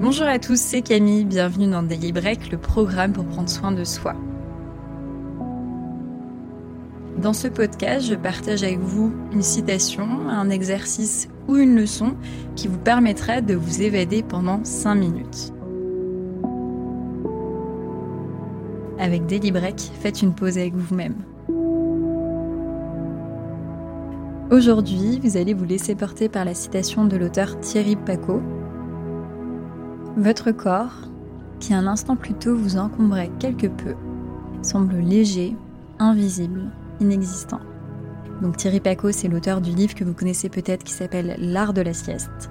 Bonjour à tous, c'est Camille, bienvenue dans Daily Break, le programme pour prendre soin de soi. Dans ce podcast, je partage avec vous une citation, un exercice ou une leçon qui vous permettra de vous évader pendant 5 minutes. Avec Daily Break, faites une pause avec vous-même. Aujourd'hui, vous allez vous laisser porter par la citation de l'auteur Thierry Paco votre corps, qui un instant plus tôt vous encombrait quelque peu, semble léger, invisible, inexistant. Donc Thierry Paco, c'est l'auteur du livre que vous connaissez peut-être qui s'appelle L'art de la sieste.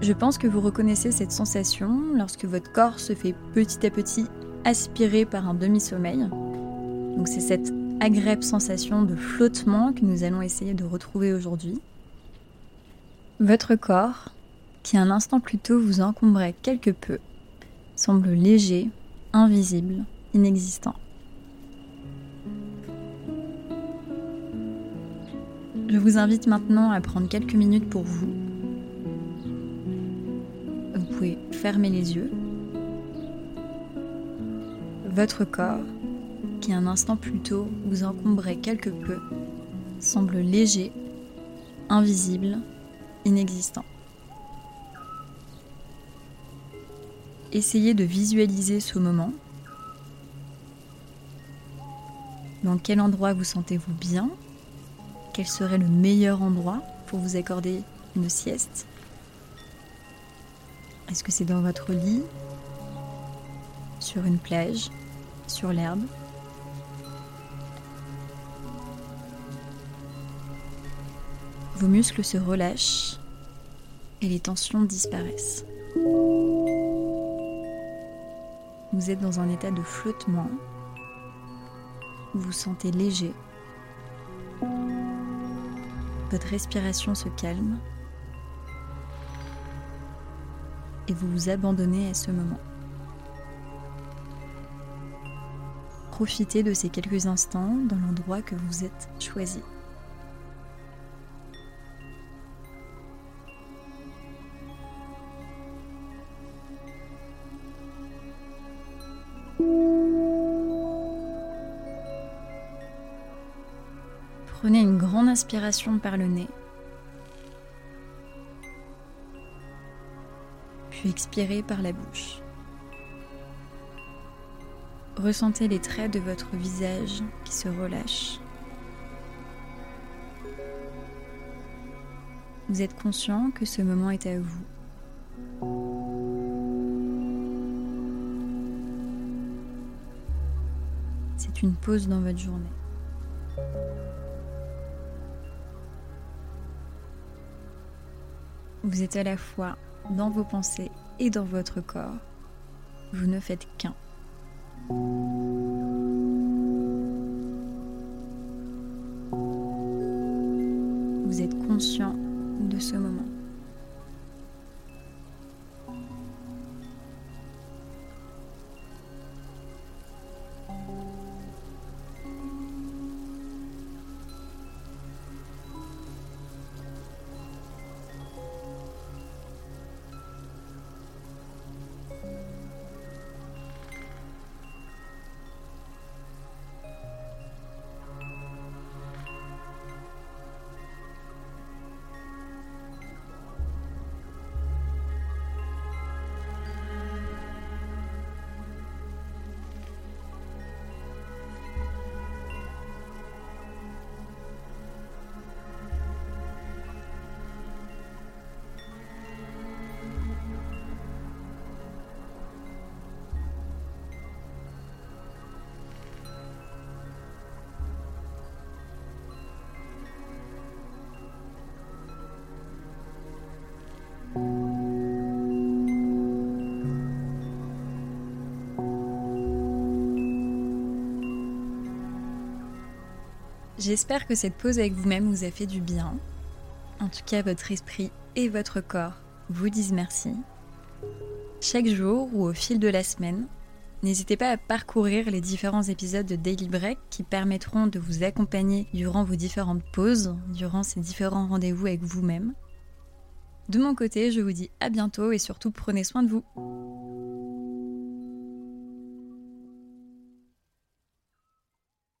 Je pense que vous reconnaissez cette sensation lorsque votre corps se fait petit à petit aspirer par un demi-sommeil. Donc c'est cette agréable sensation de flottement que nous allons essayer de retrouver aujourd'hui. Votre corps, qui un instant plus tôt vous encombrait quelque peu, semble léger, invisible, inexistant. Je vous invite maintenant à prendre quelques minutes pour vous. Vous pouvez fermer les yeux. Votre corps, qui un instant plus tôt vous encombrait quelque peu, semble léger, invisible, inexistant. Essayez de visualiser ce moment. Dans quel endroit vous sentez-vous bien? Quel serait le meilleur endroit pour vous accorder une sieste? Est-ce que c'est dans votre lit? Sur une plage? Sur l'herbe? Vos muscles se relâchent et les tensions disparaissent. Vous êtes dans un état de flottement. Vous vous sentez léger. Votre respiration se calme. Et vous vous abandonnez à ce moment. Profitez de ces quelques instants dans l'endroit que vous êtes choisi. Prenez une grande inspiration par le nez. Puis expirez par la bouche. Ressentez les traits de votre visage qui se relâchent. Vous êtes conscient que ce moment est à vous. C'est une pause dans votre journée. Vous êtes à la fois dans vos pensées et dans votre corps. Vous ne faites qu'un. Vous êtes conscient de ce moment. J'espère que cette pause avec vous-même vous a fait du bien. En tout cas, votre esprit et votre corps vous disent merci. Chaque jour ou au fil de la semaine, n'hésitez pas à parcourir les différents épisodes de Daily Break qui permettront de vous accompagner durant vos différentes pauses, durant ces différents rendez-vous avec vous-même. De mon côté, je vous dis à bientôt et surtout prenez soin de vous.